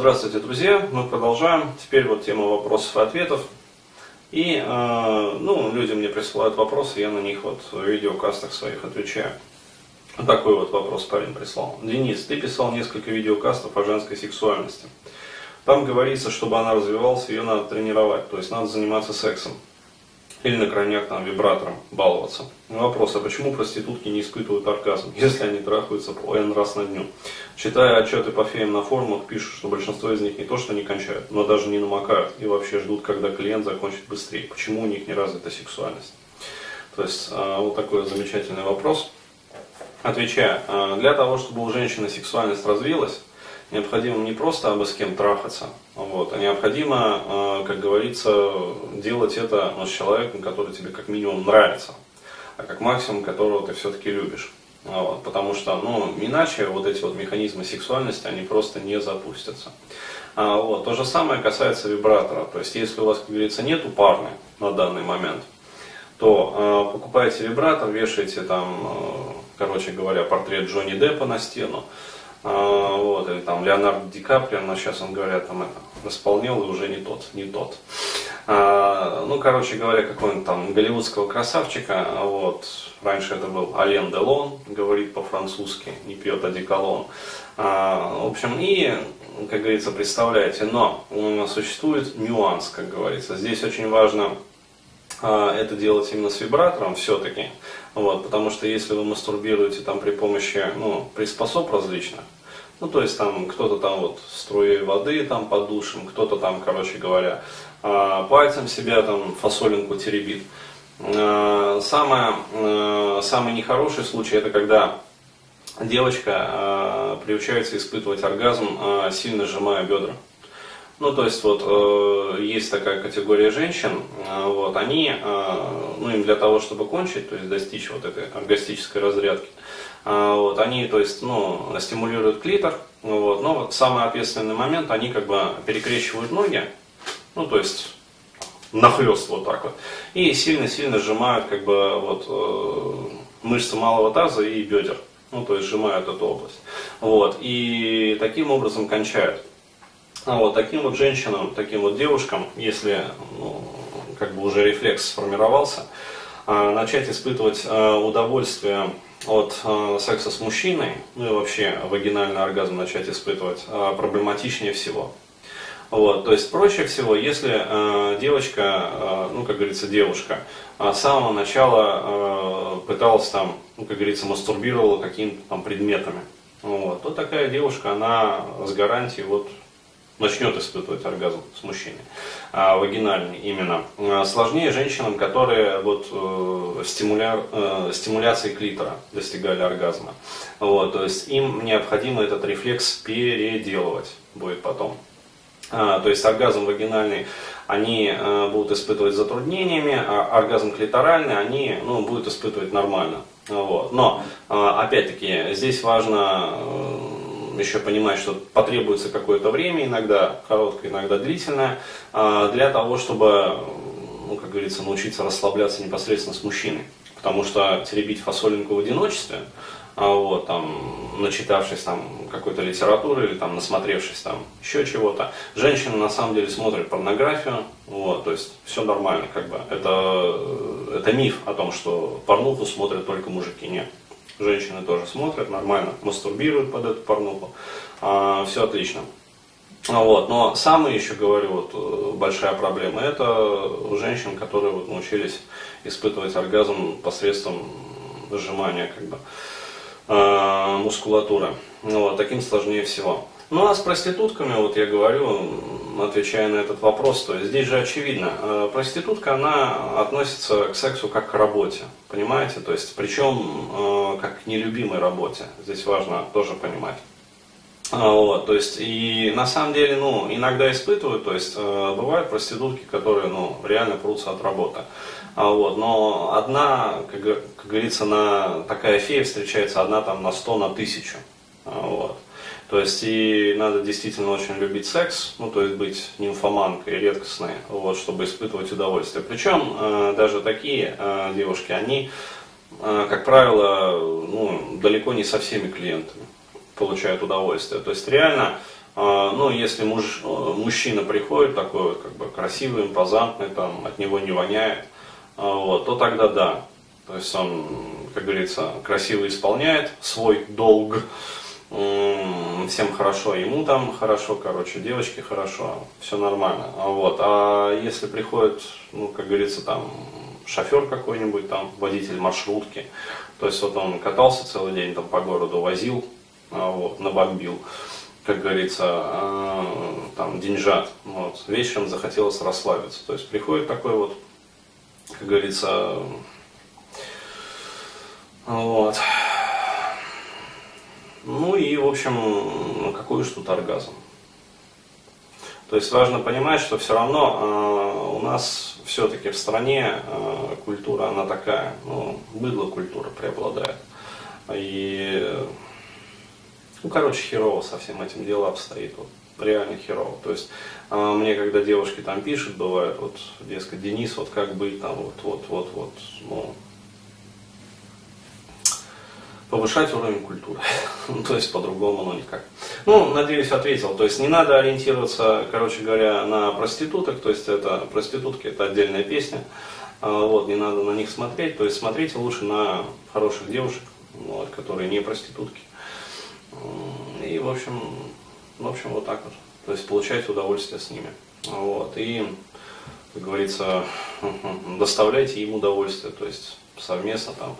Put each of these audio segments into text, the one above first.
Здравствуйте, друзья! Мы продолжаем. Теперь вот тема вопросов и ответов. И, э, ну, люди мне присылают вопросы, я на них вот в видеокастах своих отвечаю. Такой вот вопрос парень прислал. Денис, ты писал несколько видеокастов о женской сексуальности. Там говорится, чтобы она развивалась, ее надо тренировать, то есть надо заниматься сексом или на крайняк там вибратором баловаться. Вопрос, а почему проститутки не испытывают оргазм, если они трахаются по N раз на дню? Читая отчеты по феям на форумах, пишут, что большинство из них не то, что не кончают, но даже не намокают и вообще ждут, когда клиент закончит быстрее. Почему у них не развита сексуальность? То есть, а, вот такой замечательный вопрос. Отвечая, а, для того, чтобы у женщины сексуальность развилась, необходимо не просто абы с кем трахаться, вот, а необходимо, э, как говорится, делать это ну, с человеком, который тебе как минимум нравится, а как максимум которого ты все-таки любишь. Вот, потому что, ну, иначе вот эти вот механизмы сексуальности, они просто не запустятся. А, вот, то же самое касается вибратора. То есть, если у вас, как говорится, нету парны на данный момент, то э, покупаете вибратор, вешаете там, э, короче говоря, портрет Джонни Деппа на стену, а, вот, или там Леонардо Ди Каприо, но сейчас он говорят, там это, исполнил и уже не тот, не тот. А, ну, короче говоря, какой-нибудь там голливудского красавчика, вот, раньше это был Ален Делон, говорит по-французски, не пьет одеколон. А, в общем, и, как говорится, представляете, но существует нюанс, как говорится. Здесь очень важно а, это делать именно с вибратором все-таки. Вот, потому что если вы мастурбируете там при помощи ну, приспособ различных, ну то есть там кто-то там вот струей воды там под душем, кто-то там, короче говоря, а, пальцем себя там фасолинку теребит. А, самое, самый нехороший случай это когда девочка приучается испытывать оргазм, сильно сжимая бедра. Ну, то есть вот э, есть такая категория женщин, э, вот, они, э, ну, им для того, чтобы кончить, то есть достичь вот этой оргастической разрядки, э, вот, они, то есть, ну, стимулируют клитор, вот, но вот самый ответственный момент, они как бы перекрещивают ноги, ну, то есть нахлест вот так вот, и сильно-сильно сжимают как бы вот э, мышцы малого таза и бедер, ну, то есть сжимают эту область, вот, и таким образом кончают. А вот таким вот женщинам, таким вот девушкам, если ну, как бы уже рефлекс сформировался, а, начать испытывать а, удовольствие от секса с мужчиной, ну и вообще вагинальный оргазм начать испытывать, проблематичнее всего. Вот, то есть проще всего, если э, девочка, э, ну как говорится, девушка, с самого начала э, пыталась там, ну как говорится, мастурбировала какими-то там предметами, вот, то такая девушка, она с гарантией вот начнет испытывать оргазм с мужчиной, а, вагинальный именно. А, сложнее женщинам, которые вот, э, стимуля, э, стимуляцией клитора достигали оргазма. Вот, то есть им необходимо этот рефлекс переделывать будет потом. А, то есть оргазм вагинальный они э, будут испытывать затруднениями, а оргазм клиторальный они ну, будут испытывать нормально. Вот. Но, э, опять-таки, здесь важно э, еще понимать, что потребуется какое-то время, иногда короткое, иногда длительное, а, для того, чтобы, ну, как говорится, научиться расслабляться непосредственно с мужчиной. Потому что теребить фасолинку в одиночестве, а, вот, там, начитавшись там какой-то литературы или там насмотревшись там еще чего-то. Женщины на самом деле смотрят порнографию, вот, то есть все нормально, как бы. Это, это миф о том, что порнуху смотрят только мужики, нет. Женщины тоже смотрят нормально, мастурбируют под эту порнуху. А, все отлично. А вот. Но самая еще, говорю, вот, э, большая проблема, это у женщин, которые вот, научились испытывать оргазм посредством сжимания как бы, э, мускулатуры. Вот, таким сложнее всего. Ну а с проститутками, вот я говорю, отвечая на этот вопрос, то есть здесь же очевидно, э, проститутка, она относится к сексу как к работе, понимаете? То есть, причем э, как к нелюбимой работе, здесь важно тоже понимать. А, вот, то есть, и на самом деле, ну, иногда испытывают, то есть, э, бывают проститутки, которые, ну, реально прутся от работы. А, вот, но одна, как, как говорится, на, такая фея встречается одна там на сто, на тысячу. А, вот. То есть и надо действительно очень любить секс, ну то есть быть нимфоманкой редкостной, вот, чтобы испытывать удовольствие. Причем э, даже такие э, девушки, они, э, как правило, ну, далеко не со всеми клиентами получают удовольствие. То есть реально э, ну, если муж, мужчина приходит такой вот, как бы красивый, импозантный, там, от него не воняет, а, вот, то тогда да. То есть он, как говорится, красиво исполняет свой долг, всем хорошо, ему там хорошо, короче, девочке хорошо, все нормально. А вот, а если приходит, ну, как говорится, там, шофер какой-нибудь, там, водитель маршрутки, то есть вот он катался целый день там по городу, возил, а, вот, набомбил, как говорится, а, там, деньжат, вот, вечером захотелось расслабиться, то есть приходит такой вот, как говорится, вот, ну и, в общем, какой уж тут оргазм. То есть важно понимать, что все равно э, у нас все-таки в стране э, культура, она такая, ну, быдло культура преобладает. И, ну, короче, херово со всем этим дело обстоит. Вот, реально херово. То есть э, мне, когда девушки там пишут, бывает, вот, дескать, Денис, вот как быть там, вот, вот, вот, вот, ну, повышать уровень культуры. ну, то есть по-другому, ну никак. Ну, надеюсь, ответил. То есть не надо ориентироваться, короче говоря, на проституток. То есть это проститутки, это отдельная песня. А, вот, не надо на них смотреть. То есть смотрите лучше на хороших девушек, вот, которые не проститутки. И, в общем, в общем, вот так вот. То есть получайте удовольствие с ними. Вот. И, как говорится, доставляйте им удовольствие, то есть совместно там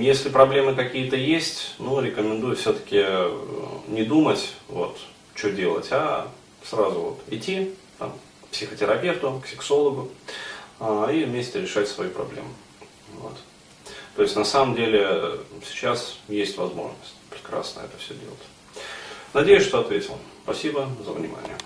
если проблемы какие-то есть, ну, рекомендую все-таки э, не думать, вот, что делать, а сразу вот идти там, к психотерапевту, к сексологу а, и вместе решать свои проблемы. Вот. То есть на самом деле сейчас есть возможность прекрасно это все делать. Надеюсь, что ответил. Спасибо за внимание.